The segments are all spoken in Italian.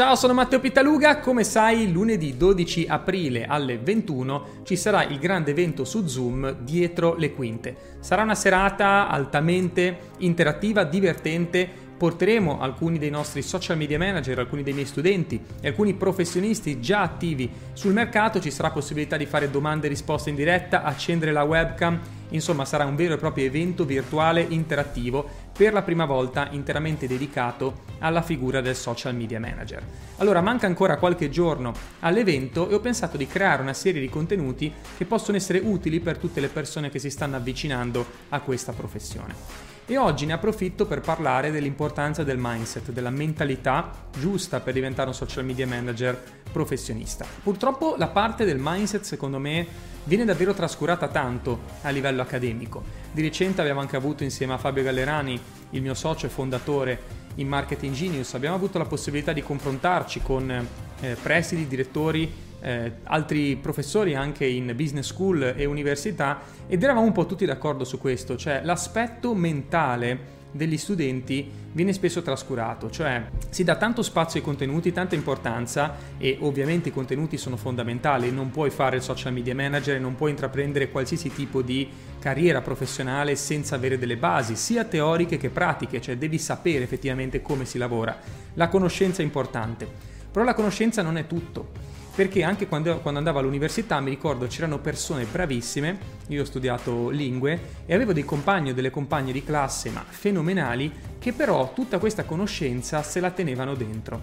Ciao, sono Matteo Pittaluga. Come sai, lunedì 12 aprile alle 21 ci sarà il grande evento su Zoom dietro le quinte. Sarà una serata altamente interattiva, divertente porteremo alcuni dei nostri social media manager, alcuni dei miei studenti e alcuni professionisti già attivi sul mercato, ci sarà possibilità di fare domande e risposte in diretta, accendere la webcam, insomma sarà un vero e proprio evento virtuale interattivo per la prima volta interamente dedicato alla figura del social media manager. Allora manca ancora qualche giorno all'evento e ho pensato di creare una serie di contenuti che possono essere utili per tutte le persone che si stanno avvicinando a questa professione. E oggi ne approfitto per parlare dell'importanza del mindset, della mentalità giusta per diventare un social media manager professionista. Purtroppo la parte del mindset, secondo me, viene davvero trascurata tanto a livello accademico. Di recente abbiamo anche avuto insieme a Fabio Gallerani, il mio socio e fondatore in Marketing Genius, abbiamo avuto la possibilità di confrontarci con eh, presidi, direttori eh, altri professori anche in business school e università ed eravamo un po' tutti d'accordo su questo, cioè l'aspetto mentale degli studenti viene spesso trascurato, cioè si dà tanto spazio ai contenuti, tanta importanza e ovviamente i contenuti sono fondamentali, non puoi fare il social media manager, non puoi intraprendere qualsiasi tipo di carriera professionale senza avere delle basi, sia teoriche che pratiche, cioè devi sapere effettivamente come si lavora. La conoscenza è importante, però la conoscenza non è tutto perché anche quando, quando, andavo all'università mi ricordo c'erano persone bravissime, io ho studiato lingue e avevo dei compagni o delle compagne di classe ma fenomenali che però tutta questa conoscenza se la tenevano dentro.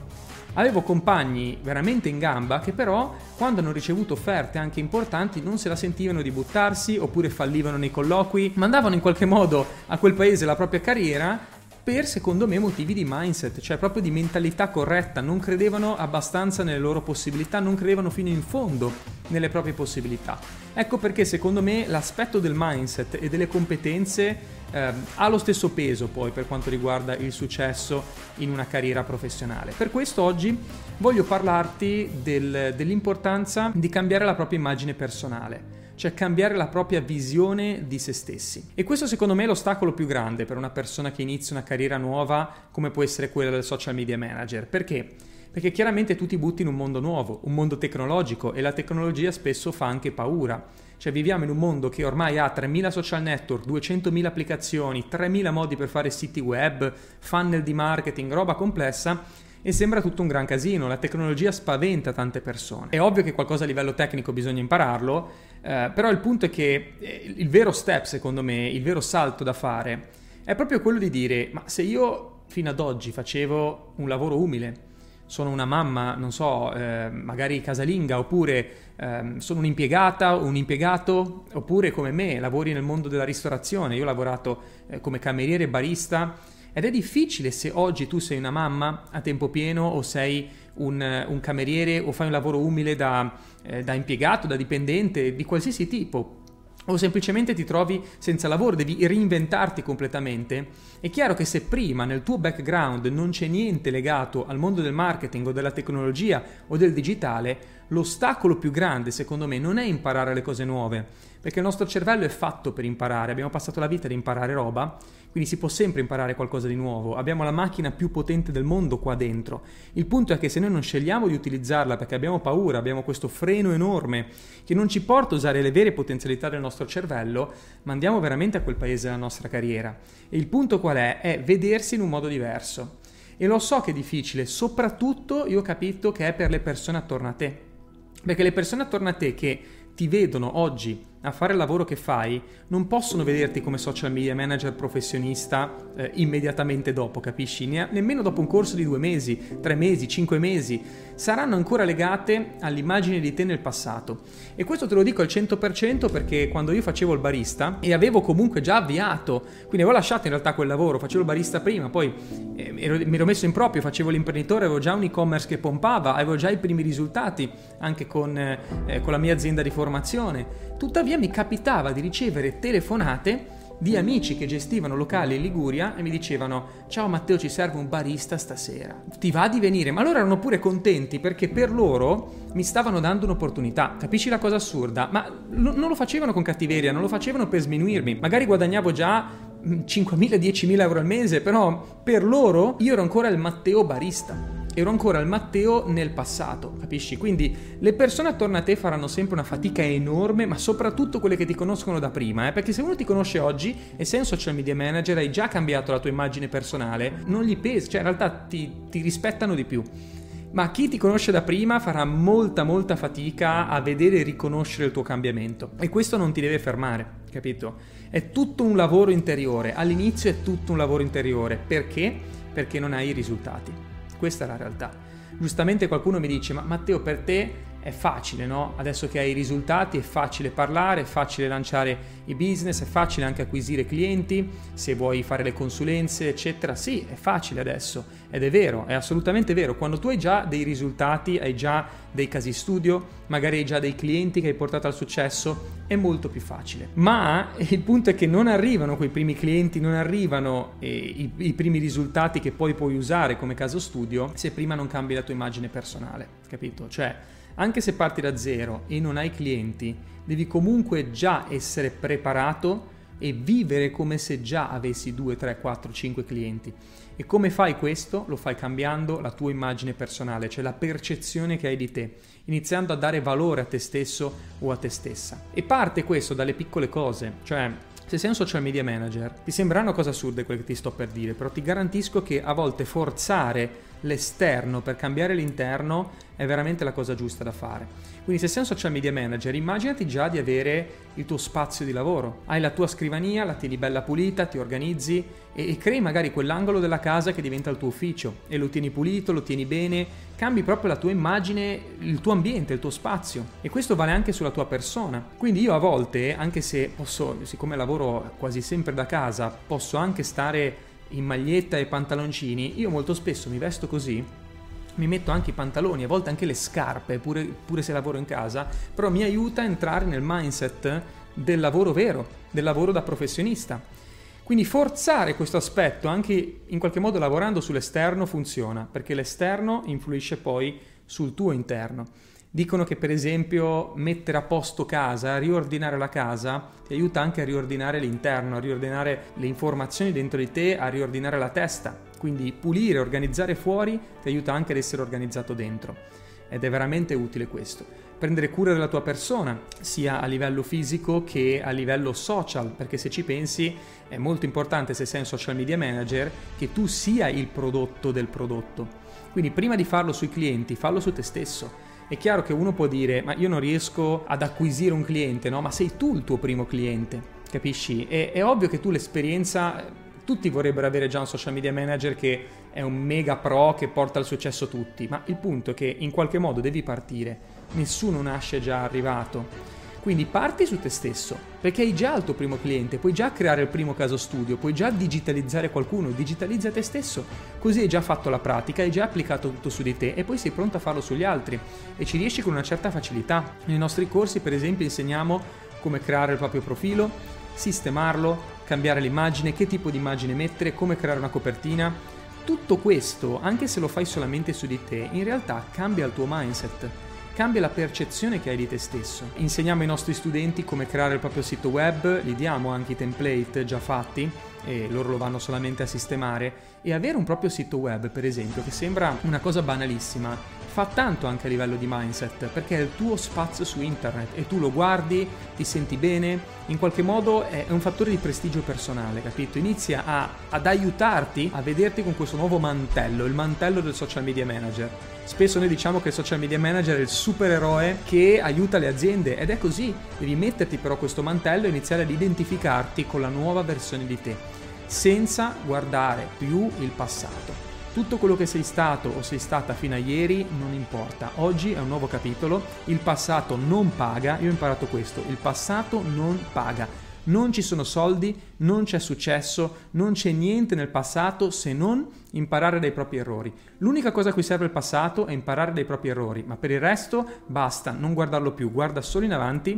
Avevo compagni veramente in gamba che però quando hanno ricevuto offerte anche importanti non se la sentivano di buttarsi oppure fallivano nei colloqui, mandavano in qualche modo a quel paese la propria carriera per secondo me motivi di mindset, cioè proprio di mentalità corretta, non credevano abbastanza nelle loro possibilità, non credevano fino in fondo nelle proprie possibilità. Ecco perché secondo me l'aspetto del mindset e delle competenze eh, ha lo stesso peso poi per quanto riguarda il successo in una carriera professionale. Per questo oggi voglio parlarti del, dell'importanza di cambiare la propria immagine personale cioè cambiare la propria visione di se stessi. E questo secondo me è l'ostacolo più grande per una persona che inizia una carriera nuova come può essere quella del social media manager. Perché? Perché chiaramente tu ti butti in un mondo nuovo, un mondo tecnologico e la tecnologia spesso fa anche paura. Cioè viviamo in un mondo che ormai ha 3.000 social network, 200.000 applicazioni, 3.000 modi per fare siti web, funnel di marketing, roba complessa e sembra tutto un gran casino, la tecnologia spaventa tante persone. È ovvio che qualcosa a livello tecnico bisogna impararlo, eh, però il punto è che eh, il vero step, secondo me, il vero salto da fare è proprio quello di dire, ma se io fino ad oggi facevo un lavoro umile, sono una mamma, non so, eh, magari casalinga, oppure eh, sono un'impiegata, un impiegato, oppure come me, lavori nel mondo della ristorazione. Io ho lavorato eh, come cameriere barista ed è difficile se oggi tu sei una mamma a tempo pieno o sei un, un cameriere o fai un lavoro umile da, eh, da impiegato, da dipendente, di qualsiasi tipo o semplicemente ti trovi senza lavoro, devi reinventarti completamente, è chiaro che se prima nel tuo background non c'è niente legato al mondo del marketing o della tecnologia o del digitale, l'ostacolo più grande secondo me non è imparare le cose nuove, perché il nostro cervello è fatto per imparare, abbiamo passato la vita ad imparare roba, quindi si può sempre imparare qualcosa di nuovo, abbiamo la macchina più potente del mondo qua dentro. Il punto è che se noi non scegliamo di utilizzarla perché abbiamo paura, abbiamo questo freno enorme che non ci porta a usare le vere potenzialità del nostro cervello, mandiamo veramente a quel paese la nostra carriera. E il punto qual è? È vedersi in un modo diverso. E lo so che è difficile, soprattutto io ho capito che è per le persone attorno a te. Perché le persone attorno a te che ti vedono oggi a fare il lavoro che fai, non possono vederti come social media manager professionista eh, immediatamente dopo, capisci? Ne- nemmeno dopo un corso di due mesi, tre mesi, cinque mesi. Saranno ancora legate all'immagine di te nel passato. E questo te lo dico al 100% perché quando io facevo il barista e avevo comunque già avviato, quindi avevo lasciato in realtà quel lavoro, facevo il barista prima, poi eh, ero, mi ero messo in proprio, facevo l'imprenditore, avevo già un e-commerce che pompava, avevo già i primi risultati anche con, eh, con la mia azienda di formazione. Tuttavia mi capitava di ricevere telefonate di amici che gestivano locali in Liguria e mi dicevano ciao Matteo ci serve un barista stasera. Ti va di venire? Ma loro erano pure contenti perché per loro mi stavano dando un'opportunità. Capisci la cosa assurda? Ma lo, non lo facevano con cattiveria non lo facevano per sminuirmi. Magari guadagnavo già 5.000-10.000 euro al mese però per loro io ero ancora il Matteo barista ero ancora il Matteo nel passato, capisci? Quindi le persone attorno a te faranno sempre una fatica enorme, ma soprattutto quelle che ti conoscono da prima, eh? perché se uno ti conosce oggi e sei un social media manager, hai già cambiato la tua immagine personale, non gli pesi, cioè in realtà ti, ti rispettano di più ma chi ti conosce da prima farà molta molta fatica a vedere e riconoscere il tuo cambiamento e questo non ti deve fermare, capito? È tutto un lavoro interiore, all'inizio è tutto un lavoro interiore, perché? Perché non hai i risultati. Questa è la realtà. Giustamente qualcuno mi dice, ma Matteo per te è facile, no? Adesso che hai i risultati è facile parlare, è facile lanciare i business, è facile anche acquisire clienti, se vuoi fare le consulenze, eccetera. Sì, è facile adesso ed è vero, è assolutamente vero. Quando tu hai già dei risultati, hai già dei casi studio, magari hai già dei clienti che hai portato al successo, è molto più facile. Ma il punto è che non arrivano quei primi clienti, non arrivano eh, i, i primi risultati che poi puoi usare come caso studio se prima non cambi la tua immagine personale, capito? Cioè anche se parti da zero e non hai clienti, devi comunque già essere preparato e vivere come se già avessi 2, 3, 4, 5 clienti. E come fai questo? Lo fai cambiando la tua immagine personale, cioè la percezione che hai di te, iniziando a dare valore a te stesso o a te stessa. E parte questo dalle piccole cose, cioè se sei un social media manager, ti sembrano cose assurde quelle che ti sto per dire, però ti garantisco che a volte forzare l'esterno per cambiare l'interno è veramente la cosa giusta da fare. Quindi se sei un social media manager, immaginati già di avere il tuo spazio di lavoro. Hai la tua scrivania, la tieni bella pulita, ti organizzi e, e crei magari quell'angolo della casa che diventa il tuo ufficio e lo tieni pulito, lo tieni bene, cambi proprio la tua immagine, il tuo ambiente, il tuo spazio. E questo vale anche sulla tua persona. Quindi io a volte, anche se posso, siccome lavoro quasi sempre da casa, posso anche stare in maglietta e pantaloncini, io molto spesso mi vesto così, mi metto anche i pantaloni, a volte anche le scarpe, pure, pure se lavoro in casa, però mi aiuta a entrare nel mindset del lavoro vero, del lavoro da professionista. Quindi forzare questo aspetto, anche in qualche modo lavorando sull'esterno, funziona, perché l'esterno influisce poi sul tuo interno. Dicono che per esempio mettere a posto casa, riordinare la casa, ti aiuta anche a riordinare l'interno, a riordinare le informazioni dentro di te, a riordinare la testa. Quindi pulire, organizzare fuori ti aiuta anche ad essere organizzato dentro. Ed è veramente utile questo. Prendere cura della tua persona, sia a livello fisico che a livello social, perché se ci pensi è molto importante se sei un social media manager che tu sia il prodotto del prodotto. Quindi prima di farlo sui clienti, fallo su te stesso è chiaro che uno può dire, ma io non riesco ad acquisire un cliente, no? Ma sei tu il tuo primo cliente, capisci? E, è ovvio che tu l'esperienza, tutti vorrebbero avere già un social media manager che è un mega pro che porta al successo tutti, ma il punto è che in qualche modo devi partire, nessuno nasce già arrivato quindi parti su te stesso, perché hai già il tuo primo cliente, puoi già creare il primo caso studio, puoi già digitalizzare qualcuno, digitalizza te stesso, così hai già fatto la pratica, hai già applicato tutto su di te e poi sei pronto a farlo sugli altri e ci riesci con una certa facilità. Nei nostri corsi, per esempio, insegniamo come creare il proprio profilo, sistemarlo, cambiare l'immagine, che tipo di immagine mettere, come creare una copertina. Tutto questo, anche se lo fai solamente su di te, in realtà cambia il tuo mindset cambia la percezione che hai di te stesso. Insegniamo ai nostri studenti come creare il proprio sito web, gli diamo anche i template già fatti e loro lo vanno solamente a sistemare e avere un proprio sito web, per esempio, che sembra una cosa banalissima, fa tanto anche a livello di mindset, perché è il tuo spazio su internet e tu lo guardi, ti senti bene, in qualche modo è un fattore di prestigio personale, capito? Inizia a, ad aiutarti a vederti con questo nuovo mantello, il mantello del social media manager Spesso noi diciamo che il social media manager è il supereroe che aiuta le aziende ed è così. Devi metterti però questo mantello e iniziare ad identificarti con la nuova versione di te, senza guardare più il passato. Tutto quello che sei stato o sei stata fino a ieri non importa. Oggi è un nuovo capitolo. Il passato non paga. Io ho imparato questo. Il passato non paga non ci sono soldi, non c'è successo, non c'è niente nel passato se non imparare dai propri errori. L'unica cosa a cui serve il passato è imparare dai propri errori, ma per il resto basta, non guardarlo più, guarda solo in avanti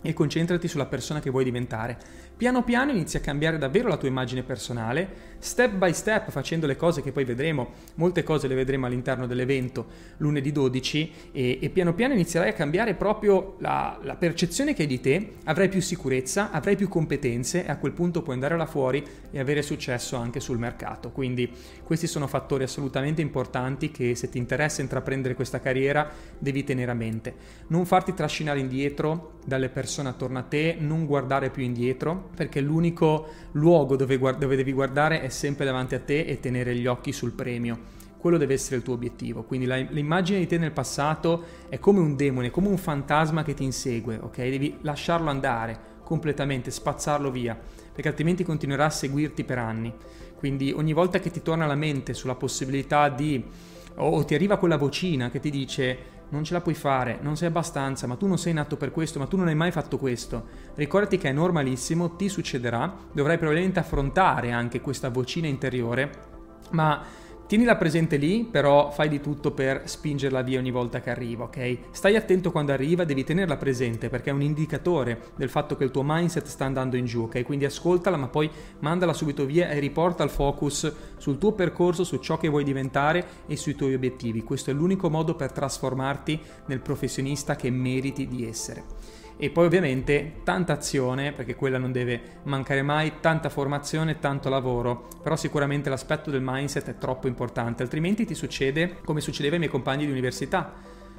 e concentrati sulla persona che vuoi diventare. Piano piano inizi a cambiare davvero la tua immagine personale, step by step, facendo le cose che poi vedremo, molte cose le vedremo all'interno dell'evento lunedì 12 e, e piano piano inizierai a cambiare proprio la, la percezione che hai di te, avrai più sicurezza, avrai più competenze e a quel punto puoi andare là fuori e avere successo anche sul mercato. Quindi questi sono fattori assolutamente importanti che se ti interessa intraprendere questa carriera devi tenere a mente. Non farti trascinare indietro dalle persone attorno a te, non guardare più indietro perché l'unico luogo dove, guard- dove devi guardare è sempre davanti a te e tenere gli occhi sul premio quello deve essere il tuo obiettivo. Quindi la, l'immagine di te nel passato è come un demone, come un fantasma che ti insegue, ok? Devi lasciarlo andare completamente, spazzarlo via, perché altrimenti continuerà a seguirti per anni. Quindi ogni volta che ti torna la mente sulla possibilità di o ti arriva quella vocina che ti dice non ce la puoi fare, non sei abbastanza, ma tu non sei nato per questo, ma tu non hai mai fatto questo. Ricordati che è normalissimo, ti succederà, dovrai probabilmente affrontare anche questa vocina interiore, ma Tienila presente lì, però fai di tutto per spingerla via ogni volta che arriva, ok? Stai attento quando arriva, devi tenerla presente perché è un indicatore del fatto che il tuo mindset sta andando in giù, ok? Quindi ascoltala, ma poi mandala subito via e riporta il focus sul tuo percorso, su ciò che vuoi diventare e sui tuoi obiettivi. Questo è l'unico modo per trasformarti nel professionista che meriti di essere e poi ovviamente tanta azione, perché quella non deve mancare mai, tanta formazione, tanto lavoro, però sicuramente l'aspetto del mindset è troppo importante, altrimenti ti succede come succedeva ai miei compagni di università.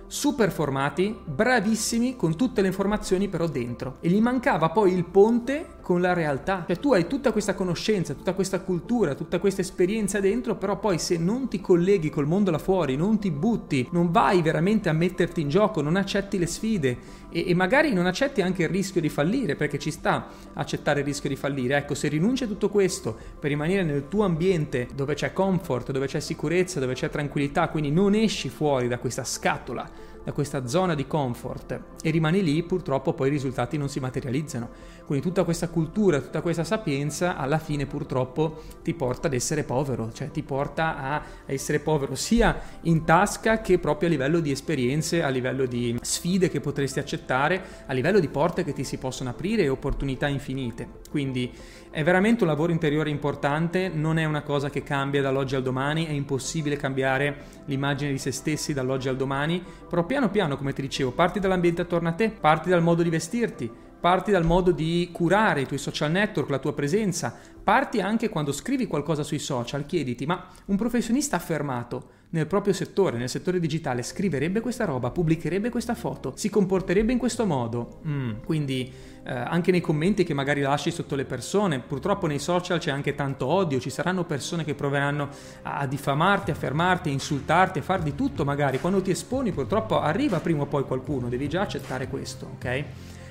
Super formati, bravissimi con tutte le informazioni però dentro. E gli mancava poi il ponte con la realtà. Cioè tu hai tutta questa conoscenza, tutta questa cultura, tutta questa esperienza dentro, però poi se non ti colleghi col mondo là fuori, non ti butti, non vai veramente a metterti in gioco, non accetti le sfide e, e magari non accetti anche il rischio di fallire, perché ci sta accettare il rischio di fallire. Ecco, se rinunci a tutto questo per rimanere nel tuo ambiente dove c'è comfort, dove c'è sicurezza, dove c'è tranquillità, quindi non esci fuori da questa scatola da questa zona di comfort e rimani lì, purtroppo poi i risultati non si materializzano. Quindi tutta questa cultura, tutta questa sapienza alla fine purtroppo ti porta ad essere povero, cioè ti porta a essere povero sia in tasca che proprio a livello di esperienze, a livello di sfide che potresti accettare, a livello di porte che ti si possono aprire e opportunità infinite. Quindi è veramente un lavoro interiore importante, non è una cosa che cambia dall'oggi al domani, è impossibile cambiare l'immagine di se stessi dall'oggi al domani, però piano piano, come ti dicevo, parti dall'ambiente attorno a te, parti dal modo di vestirti, parti dal modo di curare i tuoi social network, la tua presenza, parti anche quando scrivi qualcosa sui social, chiediti, ma un professionista affermato nel proprio settore, nel settore digitale, scriverebbe questa roba, pubblicherebbe questa foto, si comporterebbe in questo modo? Mm, quindi eh, anche nei commenti che magari lasci sotto le persone, purtroppo nei social c'è anche tanto odio, ci saranno persone che proveranno a diffamarti, a fermarti, a insultarti, a far di tutto magari, quando ti esponi purtroppo arriva prima o poi qualcuno, devi già accettare questo, ok?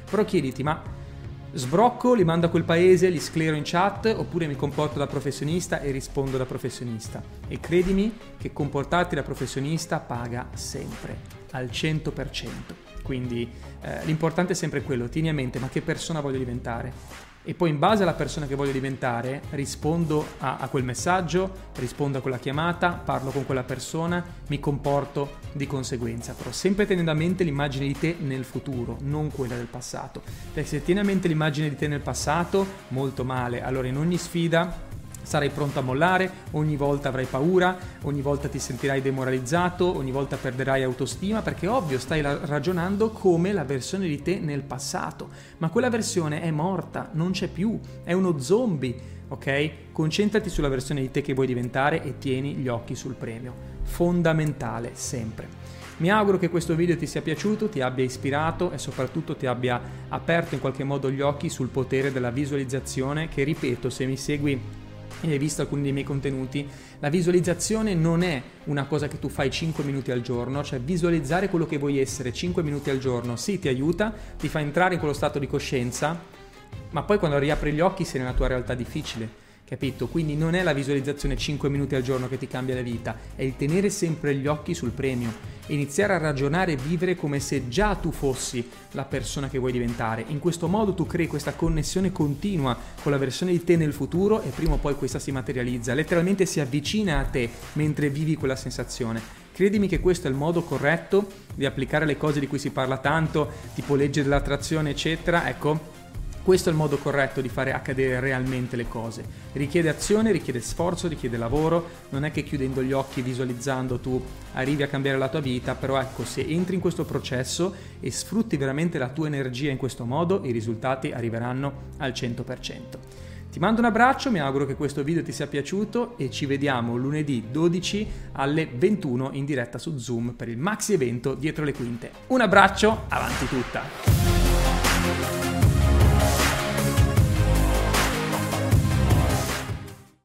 Però chiediti, ma sbrocco, li mando a quel paese, li sclero in chat oppure mi comporto da professionista e rispondo da professionista. E credimi che comportarti da professionista paga sempre, al 100%. Quindi eh, l'importante è sempre quello, tieni a mente ma che persona voglio diventare e poi in base alla persona che voglio diventare rispondo a, a, quel messaggio, rispondo a quella chiamata, parlo con quella persona, mi comporto di conseguenza, però sempre tenendo a mente l'immagine di te nel futuro, non quella del passato, perché se tieni a mente l'immagine di te nel passato, molto male, allora in ogni sfida sarai pronto a mollare, ogni volta avrai paura, ogni volta ti sentirai demoralizzato, ogni volta perderai autostima, perché ovvio stai ragionando come la versione di te nel passato, ma quella versione è morta, non c'è più, è uno zombie. Ok? Concentrati sulla versione di te che vuoi diventare e tieni gli occhi sul premio. Fondamentale sempre. Mi auguro che questo video ti sia piaciuto, ti abbia ispirato e soprattutto ti abbia aperto in qualche modo gli occhi sul potere della visualizzazione che, ripeto, se mi segui e hai visto alcuni dei miei contenuti, la visualizzazione non è una cosa che tu fai 5 minuti al giorno, cioè visualizzare quello che vuoi essere 5 minuti al giorno, sì ti aiuta, ti fa entrare in quello stato di coscienza, ma poi quando riapri gli occhi sei nella tua realtà difficile capito? Quindi non è la visualizzazione 5 minuti al giorno che ti cambia la vita, è il tenere sempre gli occhi sul premio iniziare a ragionare e vivere come se già tu fossi la persona che vuoi diventare. In questo modo tu crei questa connessione continua con la versione di te nel futuro e prima o poi questa si materializza, letteralmente si avvicina a te mentre vivi quella sensazione. Credimi che questo è il modo corretto di applicare le cose di cui si parla tanto, tipo legge dell'attrazione, eccetera. Ecco, questo è il modo corretto di fare accadere realmente le cose. Richiede azione, richiede sforzo, richiede lavoro, non è che chiudendo gli occhi e visualizzando tu arrivi a cambiare la tua vita, però ecco, se entri in questo processo e sfrutti veramente la tua energia in questo modo, i risultati arriveranno al 100%. Ti mando un abbraccio, mi auguro che questo video ti sia piaciuto e ci vediamo lunedì 12 alle 21 in diretta su Zoom per il maxi evento dietro le quinte. Un abbraccio, avanti tutta!